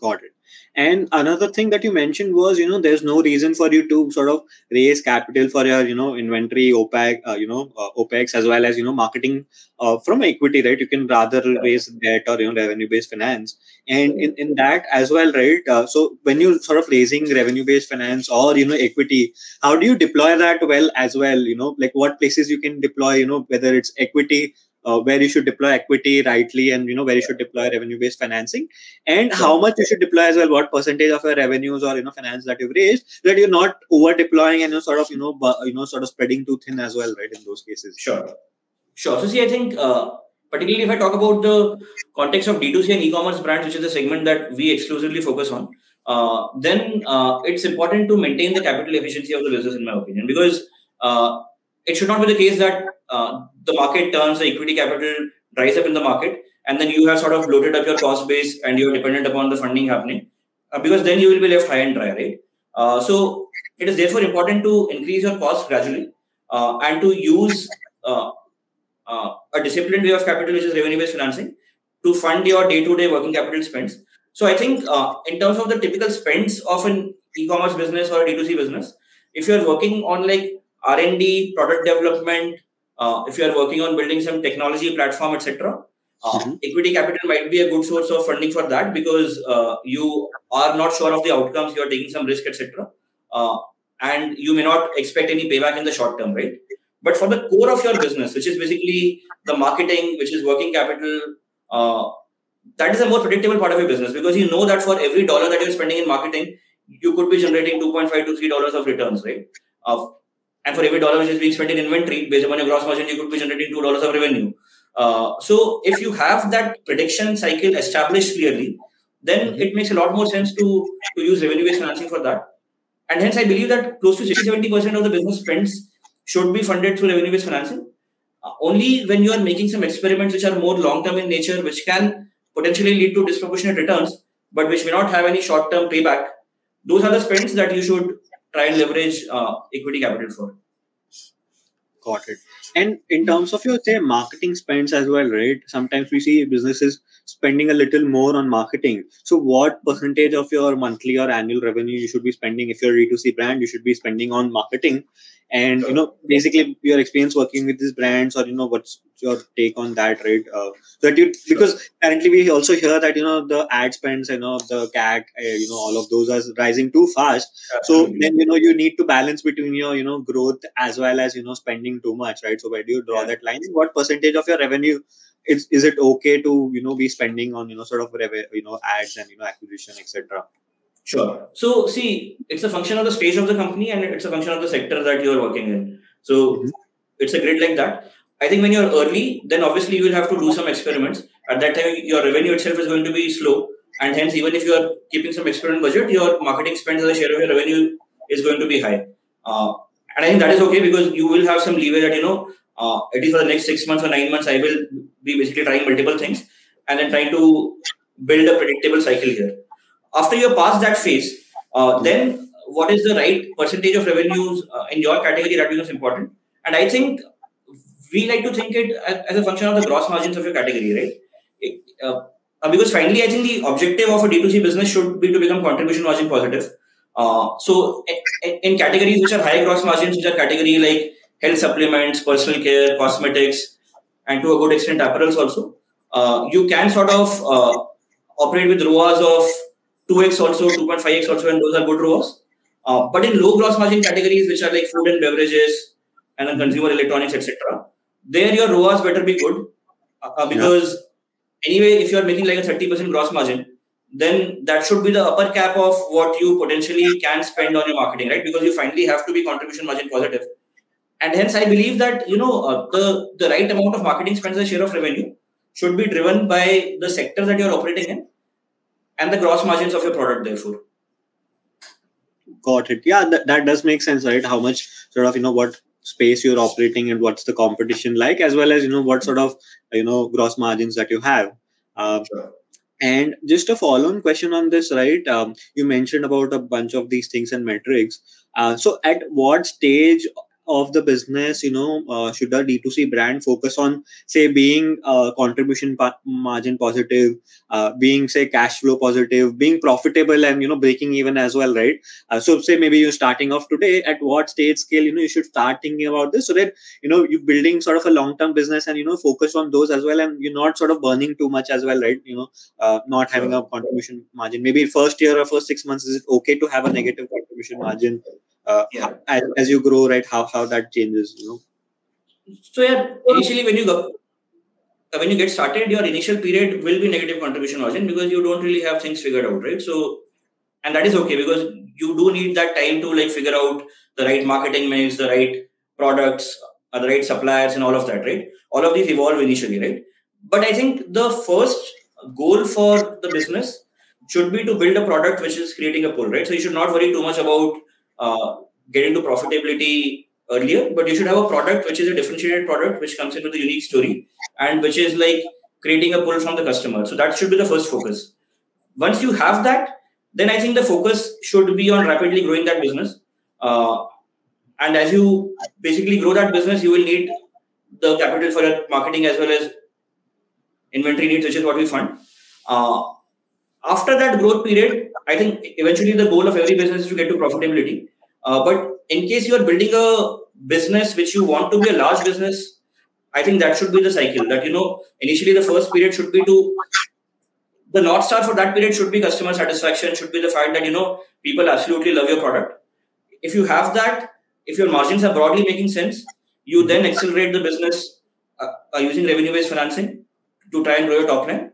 Got it. And another thing that you mentioned was, you know, there's no reason for you to sort of raise capital for your, you know, inventory, OPEX, uh, you know, uh, OPEX as well as, you know, marketing uh, from equity, right? You can rather raise debt or, you know, revenue based finance. And in, in that as well, right? Uh, so when you sort of raising revenue based finance or, you know, equity, how do you deploy that well as well? You know, like what places you can deploy, you know, whether it's equity uh, where you should deploy equity rightly and you know where you should deploy revenue based financing. And how much you should deploy as well what percentage of your revenues or you know finance that you've raised that you're not over deploying and you sort of you know bu- you know sort of spreading too thin as well right in those cases. Sure. Sure. So see i think uh, particularly if i talk about the context of d2c and e-commerce brands which is the segment that we exclusively focus on uh, then uh, it's important to maintain the capital efficiency of the business in my opinion because uh, it should not be the case that uh, the market turns, the equity capital dries up in the market, and then you have sort of bloated up your cost base and you're dependent upon the funding happening, uh, because then you will be left high and dry, right? Uh, so it is therefore important to increase your cost gradually uh, and to use uh, uh, a disciplined way of capital, which is revenue-based financing, to fund your day-to-day working capital spends. So I think in terms of the typical spends of an e-commerce business or a D2C business, if you're working on like R&D, product development, uh, if you are working on building some technology platform, etc., uh, mm-hmm. equity capital might be a good source of funding for that because uh, you are not sure of the outcomes, you are taking some risk, etc., uh, and you may not expect any payback in the short term, right? But for the core of your business, which is basically the marketing, which is working capital, uh, that is a more predictable part of your business because you know that for every dollar that you're spending in marketing, you could be generating 2.5 to 3 dollars of returns, right? Uh, and for every dollar which is being spent in inventory, based upon your gross margin, you could be generating two dollars of revenue. Uh, so if you have that prediction cycle established clearly, then it makes a lot more sense to, to use revenue-based financing for that. And hence, I believe that close to 60-70% of the business spends should be funded through revenue-based financing. Uh, only when you are making some experiments which are more long-term in nature, which can potentially lead to disproportionate returns, but which may not have any short-term payback, those are the spends that you should try and leverage uh, equity capital for. it. Got it. And in terms of your say marketing spends as well, right? Sometimes we see businesses spending a little more on marketing. So, what percentage of your monthly or annual revenue you should be spending? If you're a D2C brand, you should be spending on marketing and you know basically your experience working with these brands or you know what's your take on that right uh, so that you because currently we also hear that you know the ad spends you know the CAC uh, you know all of those are rising too fast so then you know you need to balance between your you know growth as well as you know spending too much right so where do you draw yeah. that line what percentage of your revenue is, is it okay to you know be spending on you know sort of you know ads and you know acquisition etc Sure. So, see, it's a function of the stage of the company and it's a function of the sector that you're working in. So, mm-hmm. it's a grid like that. I think when you're early, then obviously you will have to do some experiments. At that time, your revenue itself is going to be slow. And hence, even if you are keeping some experiment budget, your marketing spend as a share of your revenue is going to be high. Uh, and I think that is okay because you will have some leeway that, you know, uh, at least for the next six months or nine months, I will be basically trying multiple things and then trying to build a predictable cycle here after you pass that phase, uh, then what is the right percentage of revenues uh, in your category that becomes important. And I think we like to think it as a function of the gross margins of your category, right? It, uh, uh because finally, I think the objective of a D2C business should be to become contribution margin positive. Uh, so, in, in, categories which are high gross margins, which are category like health supplements, personal care, cosmetics, and to a good extent apparels also, uh, you can sort of operate with ROAS of 2x also, 2.5x also, and those are good ROAS. Uh, but in low gross margin categories, which are like food and beverages and then consumer electronics, etc., there your ROAS better be good uh, uh, because yeah. anyway, if you are making like a 30% gross margin, then that should be the upper cap of what you potentially can spend on your marketing, right? Because you finally have to be contribution margin positive. And hence, I believe that you know uh, the the right amount of marketing spend as a share of revenue should be driven by the sector that you're operating in and the gross margins of your product therefore. Got it. Yeah that, that does make sense right? How much sort of you know what space you're operating and what's the competition like as well as you know what sort of you know gross margins that you have. Uh, sure. and just a follow-on question on this right? Um, you mentioned about a bunch of these things and metrics. Uh, so at what stage of the business you know uh, should a d2c brand focus on say being uh, contribution pa- margin positive uh, being say cash flow positive being profitable and you know breaking even as well right? Uh, so say maybe you're starting off today at what stage scale you know you should start thinking about this so that you know you're building sort of a long term business and you know focus on those as well and you're not sort of burning too much as well right? You know uh, not having a contribution margin. Maybe first year or first six months is it okay to have a negative contribution margin uh, Yeah. as, as you grow right how how that changes you know So yeah, initially when you go, uh, when you get started, your initial period will be negative contribution margin because you don't really have things figured out, right? So, and that is okay because you do need that time to like figure out the right marketing mix, the right products, uh, the right suppliers, and all of that, right? All of these evolve initially, right? But I think the first goal for the business should be to build a product which is creating a pull, right? So you should not worry too much about uh, getting to profitability earlier, but you should have a product which is a differentiated product which comes in with a unique story and which is like creating a pull from the customer. So that should be the first focus. Once you have that, then I think the focus should be on rapidly growing that business. Uh, and as you basically grow that business, you will need the capital for marketing as well as inventory needs, which is what we fund. Uh, after that growth period, I think eventually the goal of every business is to get to profitability. Uh, but in case you are building a business which you want to be a large business, I think that should be the cycle. That you know, initially the first period should be to the north star for that period should be customer satisfaction. Should be the fact that you know people absolutely love your product. If you have that, if your margins are broadly making sense, you then accelerate the business uh, uh, using revenue-based financing to try and grow your top line,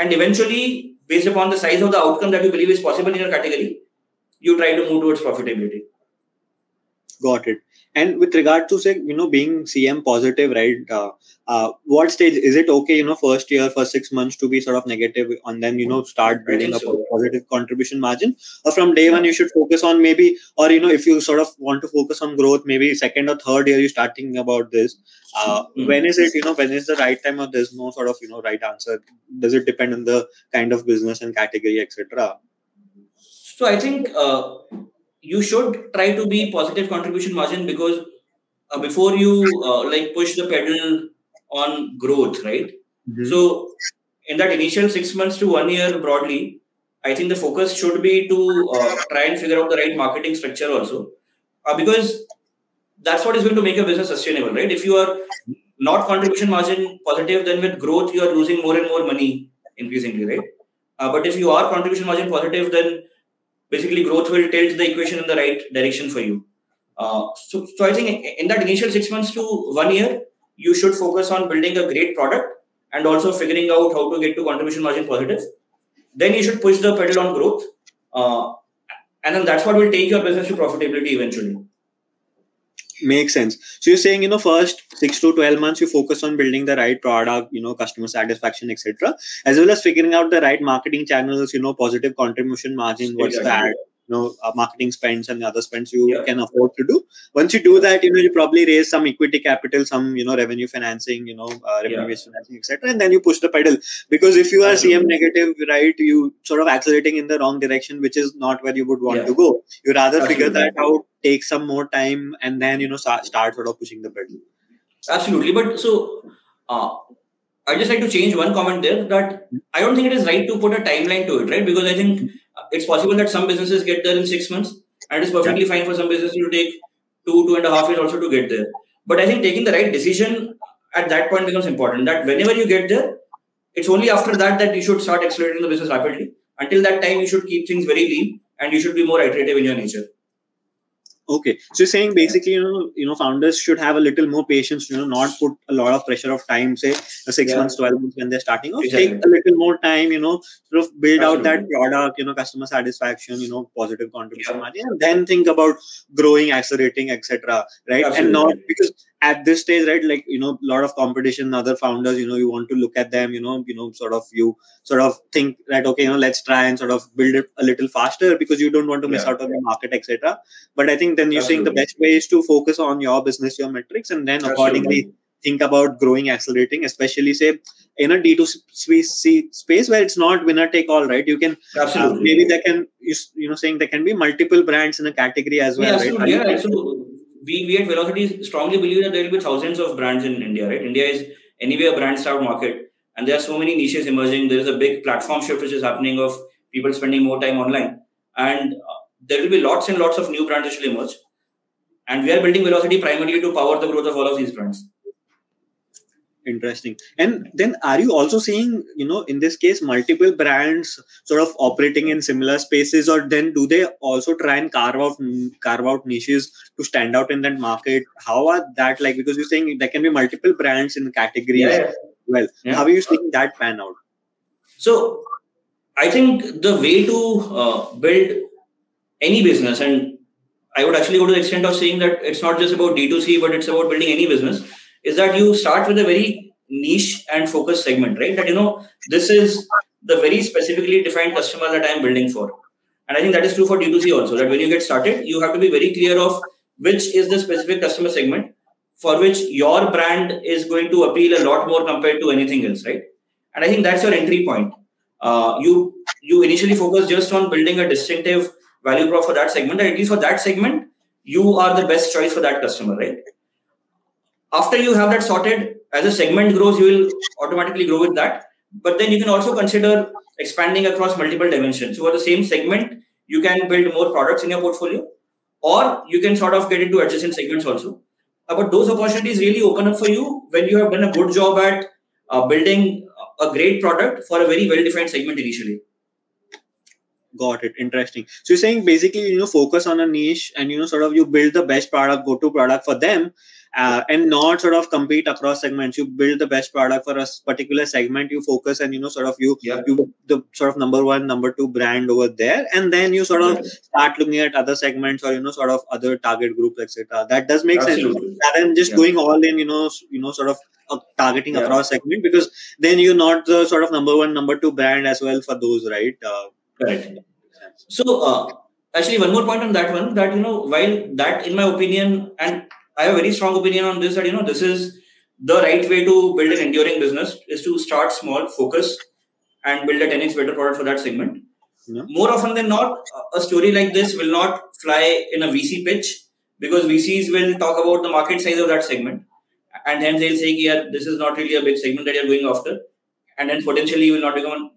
and eventually, based upon the size of the outcome that you believe is possible in your category, you try to move towards profitability. got it and with regard to say you know being cm positive right uh, uh, what stage is it okay you know first year first six months to be sort of negative and then you know start building up a positive contribution margin? Or from day one you should focus on maybe or you know if you sort of want to focus on growth maybe second or third year you start thinking about this. Uh, Hmm. when is it you know when is the right time or there's no sort of you know right answer? Does it depend on the kind of business and category etc So I think uh, you should try to be positive contribution margin because uh, before you uh, like push the pedal on growth, right? Mhm. So in that initial six months to one year broadly, I think the focus should be to uh, try and figure out the right marketing structure also, uh, because that's what is going to make your business sustainable, right? If you are not contribution margin positive, then with growth you are losing more and more money increasingly, right? Uh, but if you are contribution margin positive, then basically growth will tilt the equation in the right direction for you. Uh, so, so I think in that initial six months to one year, you should focus on building a great product and also figuring out how to get to contribution margin positive. Then you should push the pedal on growth, uh, and then that's what will take your business to profitability eventually. Makes sense so you're saying you know first 6 to 12 months you focus on building the right product you know customer satisfaction etc as well as figuring out the right marketing channels you know positive contribution margin what's Exactly. that you know uh, marketing spends and other spends you Yeah. can afford to do once you do that you know you probably raise some equity capital some you know revenue financing you know uh, revenue Yeah. financing etc and then you push the pedal because if you are cm negative right you sort of accelerating in the wrong direction which is not where you would want Yeah. to go you rather figure that out take some more time and then you know start, start sort of pushing the pedal Absolutely. But so uh, I just like to change one comment there that I don't think it is right to put a timeline to it, right? Because I think Uh, it's possible that some businesses get there in six months, and it's perfectly fine for some businesses to take two, two and a half years also to get there. But I think taking the right decision at that point becomes important. That whenever you get there, it's only after that that you should start accelerating the business rapidly. Until that time, you should keep things very lean and you should be more iterative in your nature. Okay so you're saying basically you know you know founders should have a little more patience you know not put a lot of pressure of time say six Yeah. months 12 months when they're starting off Exactly. take a little more time you know sort of build out that product you know customer satisfaction you know positive contribution Yeah. margin and then think about growing accelerating etc right and Absolutely. not because at this stage right like you know a lot of competition other founders you know you want to look at them you know you know sort of you sort of think that okay you know let's try and sort of build it a little faster because you don't want to miss Yeah. out on the market etc but i think then you're saying the best way is to focus on your business your metrics and then accordingly Absolutely. think about growing accelerating especially say in a d2c space where it's not winner take all right you can uh, Absolutely. maybe there can you, you know saying there can be multiple brands in a category as well yeah, right absolutely. Yeah, absolutely. We, we at Velocity strongly believe that there will be thousands of brands in India, right? India is anyway a brand starved market, and there are so many niches emerging. There is a big platform shift which is happening of people spending more time online, and uh, there will be lots and lots of new brands which will emerge. And we are building Velocity primarily to power the growth of all of these brands interesting. And then are you also seeing you know in this case multiple brands sort of operating in similar spaces or then do they also try and carve out carve out niches to stand out in that market? How are that like? Because you're saying there can be multiple brands in categories yeah. well. Yeah. how are you seeing that pan out? So i think the way to uh, build any business and i would actually go to the extent of saying that it's not just about d2c but it's about building any business is that you start with a very niche and focused segment, right? That you know this is the very specifically defined customer that I am building for. And I think that is true for D2C also. That when you get started, you have to be very clear of which is the specific customer segment for which your brand is going to appeal a lot more compared to anything else, right? And I think that's your entry point. Uh, you you initially focus just on building a distinctive value prop for that segment, and at least for that segment, you are the best choice for that customer, right? After you have that sorted as a segment grows you will automatically grow with that. But then you can also consider expanding across multiple dimensions. So for the same segment you can build more products in your portfolio or you can sort of get into adjacent segments also. Uh, but those opportunities really open up for you when you have done a good job at uh, building a great product for a very well defined segment initially. Got it. Interesting. So you're saying basically you know focus on a niche and you know sort of you build the best product go to product for them uh, and not sort of compete across segments you build the best product for a particular segment you focus and you know sort of you yeah. you the sort of number one number two brand over there and then you sort of start looking at other segments or you know sort of other target groups etc that does make Absolutely. sense rather than just yeah. going all in you know you know sort of uh, targeting yeah. across segment because then you're not the sort of number one number two brand as well for those right uh, right so uh, actually one more point on that one that you know while that in my opinion and I have a very strong opinion on this that you know this is the right way to build an enduring business is to start small, focus, and build a 10x better product for that segment. Yeah. More often than not, a story like this will not fly in a VC pitch because VCs will talk about the market size of that segment, and then they'll say, "Yeah, this is not really a big segment that you're going after," and then potentially you will not become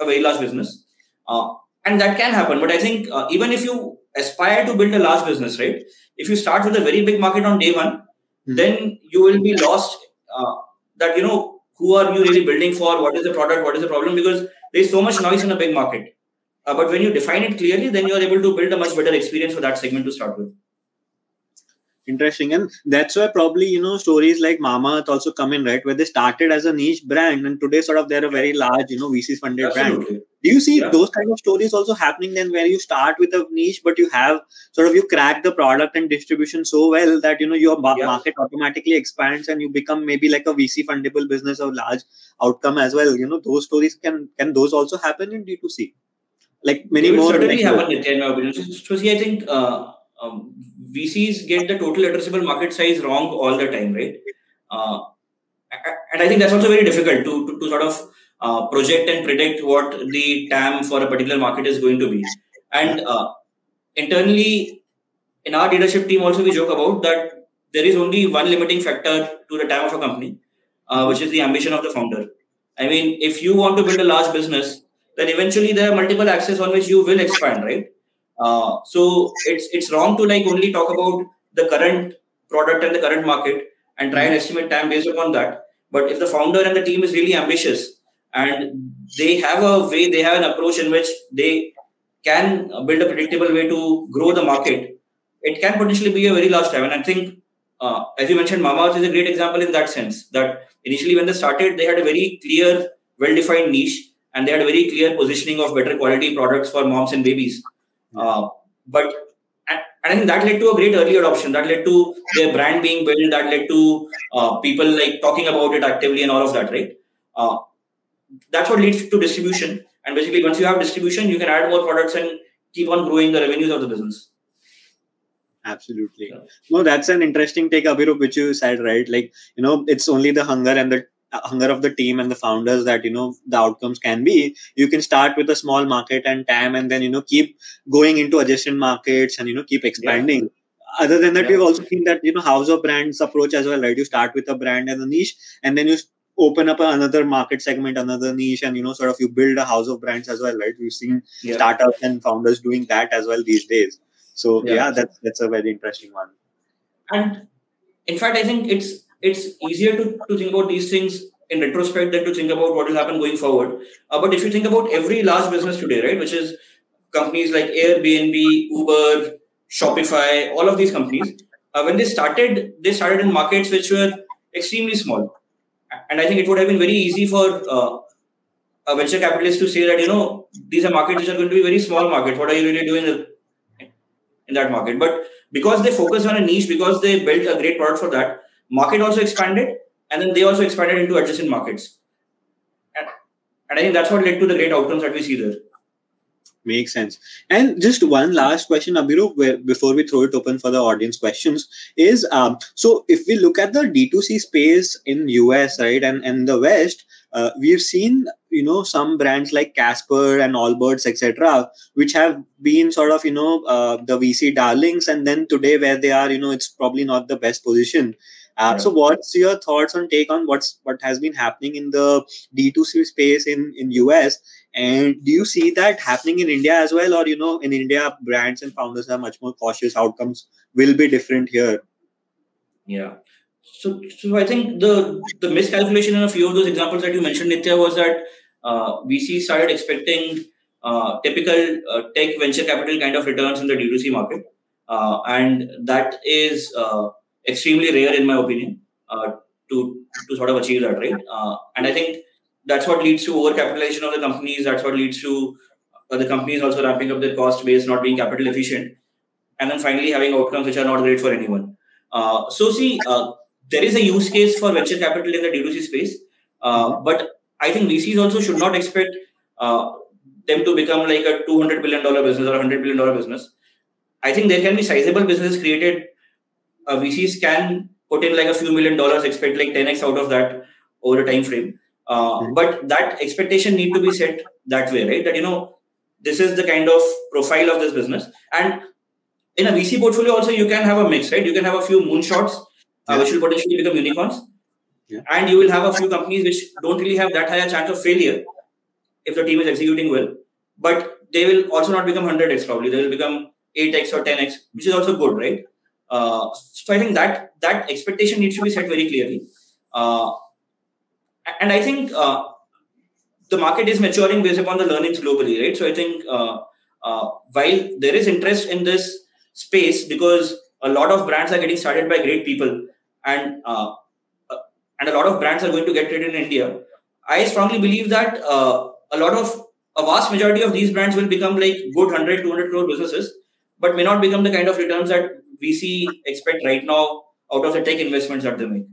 a very large business. Uh, and that can happen, but I think uh, even if you aspire to build a large business, right? If you start with a very big market on day one, mm-hmm. then you will be lost. Uh, that you know who are you really building for? What is the product? What is the problem? Because there is so much noise in a big market. Uh, but when you define it clearly, then you are able to build a much better experience for that segment to start with interesting and that's why probably you know stories like Mamaearth also come in right where they started as a niche brand and today sort of they're a very large you know vc funded brand do you see yeah. those kind of stories also happening then where you start with a niche but you have sort of you crack the product and distribution so well that you know your yeah. market automatically expands and you become maybe like a vc fundable business or large outcome as well you know those stories can can those also happen in d2c like many more certainly happen in my opinion so see i think uh, um, VCs get the total addressable market size wrong all the time, right? Uh, and I think that's also very difficult to, to, to sort of uh, project and predict what the TAM for a particular market is going to be. And uh, internally, in our leadership team, also we joke about that there is only one limiting factor to the TAM of a company, uh, which is the ambition of the founder. I mean, if you want to build a large business, then eventually there are multiple axes on which you will expand, right? Uh, so it's it's wrong to like only talk about the current product and the current market and try and estimate TAM based upon that. But if the founder and the team is really ambitious and they have a way, they have an approach in which they can build a predictable way to grow the market, it can potentially be a very large TAM. And I think, uh, as you mentioned, Mamaearth is a great example in that sense. That initially, when they started, they had a very clear, well-defined niche, and they had a very clear positioning of better quality products for moms and babies. Uh, but and I think that led to a great early adoption. That led to their brand being built. That led to uh, people like talking about it actively and all of that, right? Uh, that's what leads to distribution. And basically, once you have distribution, you can add more products and keep on growing the revenues of the business. Absolutely. Yeah. No, that's an interesting take, Abhiroop, which you said, right? Like, you know, it's only the hunger and the hunger of the team and the founders that you know the outcomes can be you can start with a small market and tam and then you know keep going into adjacent markets and you know keep expanding yeah. other than that, yeah. we've also seen that you know house of brands approach as well, right? You start with a brand and a niche, and then you open up another market segment, another niche, and you know, sort of you build a house of brands as well, right? We've seen yeah. startups and founders doing that as well these days. So yeah, yeah that's that's a very interesting one. And in fact, I think it's it's easier to, to think about these things in retrospect than to think about what will happen going forward. Uh, but if you think about every large business today, right, which is companies like Airbnb, Uber, Shopify, all of these companies, uh, when they started, they started in markets which were extremely small. And I think it would have been very easy for uh, a venture capitalist to say that, you know, these are markets which are going to be very small markets. What are you really doing in that market? But because they focus on a niche, because they built a great product for that, market also expanded and then they also expanded into adjacent markets. And, and I think that's what led to the great outcomes that we see there. Makes sense. And just one last question, Abhiroop, where, before we throw it open for the audience questions, is um, so if we look at the D2C space in US, right, and, and the West, uh, we've seen you know some brands like Casper and Allbirds, etc., which have been sort of you know uh, the VC darlings, and then today where they are, you know, it's probably not the best position. Uh, So, what's your thoughts on take on what's what has been happening in the D2C space in in US, and do you see that happening in India as well, or you know, in India, brands and founders are much more cautious. Outcomes will be different here. Yeah. So, so I think the the miscalculation in a few of those examples that you mentioned, Nitya, was that uh, VC started expecting uh, typical uh, tech venture capital kind of returns in the D2C market, uh, and that is uh, extremely rare in my opinion uh, to to sort of achieve that, right? and I think that's what leads to overcapitalization of the companies. That's what leads to uh, the companies also ramping up their cost base, not being capital efficient, and then finally having outcomes which are not great for anyone. Uh, so, see, uh, there is a use case for venture capital in the D2C space, uh, but I think VCs also should not expect uh, them to become like a $200 billion business or a $100 billion business. I think there can be sizable businesses created. VCs can put in like a few million dollars, expect like 10x out of that over a time frame. Uh, hmm. but that expectation need to be set that way, right? That you know this is the kind of profile of this business, and in a VC portfolio also you can have a mix, right? You can have a few moonshots uh, which will potentially become unicorns, yeah. and you will have a few companies which don't really have that high a chance of failure if the team is executing well, but they will also not become 100x probably. They will become 8x or 10x, which is also good, right? Uh, so I think that that expectation needs to be set very clearly. Uh, and I think uh, the market is maturing based upon the learnings globally, right? So I think uh, uh, while there is interest in this space because a lot of brands are getting started by great people, and uh, uh, and a lot of brands are going to get created in India, I strongly believe that uh, a lot of a vast majority of these brands will become like good 100 200 crore businesses but may not become the kind of returns that vc expect right now out of the tech investments that they make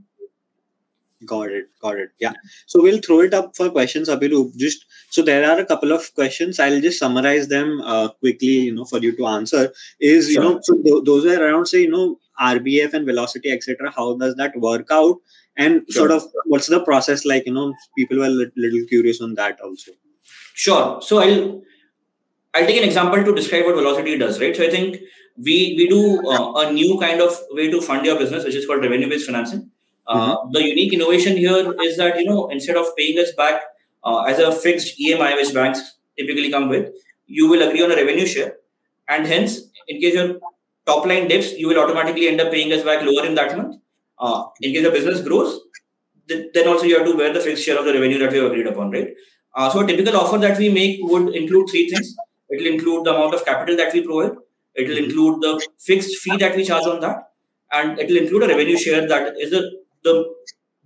Got it. Got it. Yeah. So we'll throw it up for questions, Abhiroop. Just so there are a couple of questions. I'll just summarize them uh, quickly, you know, for you to answer. Is you know, so th- those are around say, you know, RBF and velocity, etc. How does that work out? And sure. sort of what's the process like? You know, people were a little, curious on that also. Sure. So I'll I'll take an example to describe what velocity does. Right. So I think we we do uh, a new kind of way to fund your business, which is called revenue based financing mm-hmm. The unique innovation here is that you know instead of paying us back uh, as a fixed EMI, which banks typically come with, you will agree on a revenue share, and hence, in case your top line dips, you will automatically end up paying us back lower in that month. Uh, in case the business grows, th- then also you have to bear the fixed share of the revenue that we have agreed upon, right? Uh, so a typical offer that we make would include three things. It will include the amount of capital that we provide. It will mm-hmm. include the fixed fee that we charge on that, and it will include a revenue share that is the the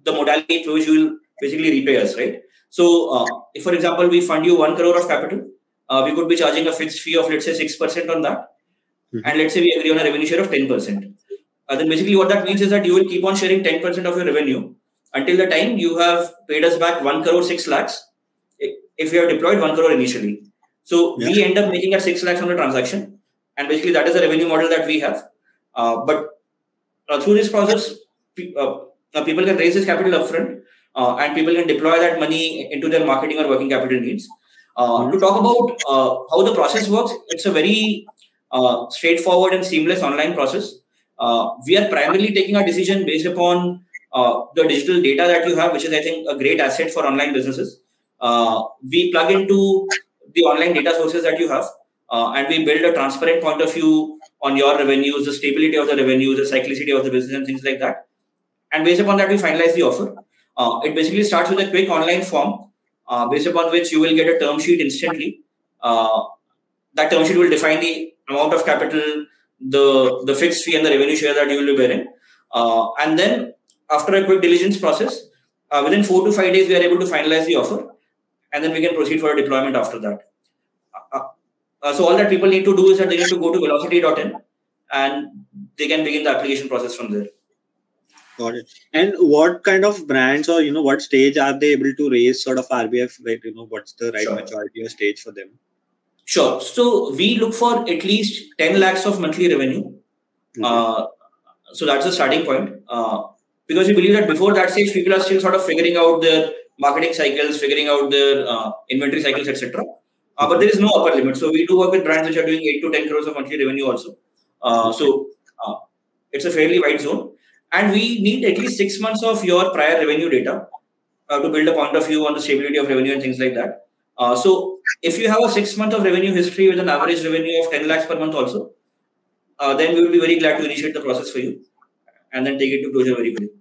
the modality through which you will basically repay us, right? So, uh, if for example we fund you one crore of capital, uh, we could be charging a fixed fee of let's say six percent on that, mm-hmm. and let's say we agree on a revenue share of ten percent. Uh, then basically what that means is that you will keep on sharing ten percent of your revenue until the time you have paid us back one crore six lakhs if you have deployed one crore initially. So yeah. we end up making a six lakhs on the transaction, and basically that is the revenue model that we have. Uh, but uh, through this process, uh, uh, people can raise this capital upfront uh, and people can deploy that money into their marketing or working capital needs. Uh, to talk about uh, how the process works, it's a very uh, straightforward and seamless online process. uh, we are primarily taking our decision based upon uh, the digital data that you have, which is, I think, a great asset for online businesses. We plug into the online data sources that you have, and we build a transparent point of view on your revenues, the stability of the revenues, the cyclicity of the business, and things like that. And based upon that, we finalize the offer. Uh, it basically starts with a quick online form, uh, based upon which you will get a term sheet instantly. that term sheet will define the amount of capital, the the fixed fee, and the revenue share that you will be bearing. and then after a quick diligence process, uh, within four to five days, we are able to finalize the offer, and then we can proceed for a deployment after that. Uh, uh, uh so all that people need to do is that they need to go to velocity.in and they can begin the application process from there. Got it. And what kind of brands or you know what stage are they able to raise sort of RBF? Right, you know what's the right sure. maturity or stage for them? Sure. So we look for at least 10 lakhs of monthly revenue. Mm-hmm. Uh, so that's the starting point. Uh, because we believe that before that stage, people are still sort of figuring out their marketing cycles, figuring out their uh, inventory cycles, etc. Uh, but there is no upper limit. So we do work with brands which are doing 8 to 10 crores of monthly revenue also. Uh, so uh, it's a fairly wide zone. And we need at least six months of your prior revenue data uh, to build a point of view on the stability of revenue and things like that. Uh, so if you have a six month of revenue history with an average revenue of 10 lakhs per month also, then we will be very glad to initiate the process for you and then take it to closure very quickly.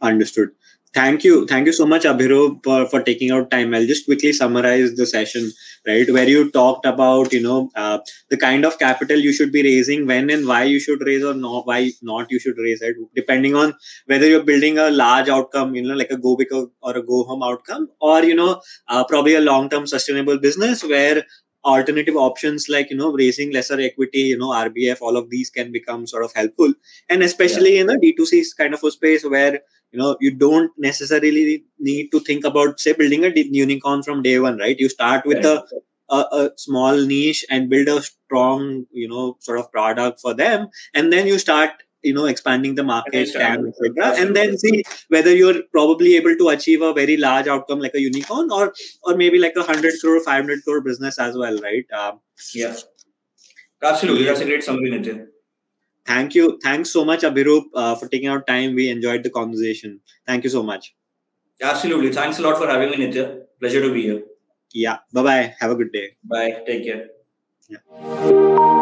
Understood. Thank you. Thank you so much, Abhiroop, for, for taking out time. I'll just quickly summarize the session, right? Where you talked about, you know, uh, the kind of capital you should be raising, when and why you should raise or not, why not you should raise it, depending on whether you're building a large outcome, you know, like a go big or a go home outcome, or, you know, uh, probably a long term sustainable business where alternative options like you know raising lesser equity you know rbf all of these can become sort of helpful and especially yeah. in a d2c kind of a space where you know you don't necessarily need to think about say building a unicorn from day one right? You start with a, a, a small niche and build a strong you know sort of product for them. And then you start you know expanding the market and, and then see whether you're probably able to achieve a very large outcome like a unicorn or or maybe like a 100 crore 500 crore business as well right? Um, yeah absolutely. That's a great summary Nitya. Thank you. Thanks so much abhiroop uh, for taking out time. We enjoyed the conversation. Thank you so much. Absolutely. Thanks a lot for having me nitya. Pleasure to be here. Yeah. Bye bye have a good day. Bye. Take care. Yeah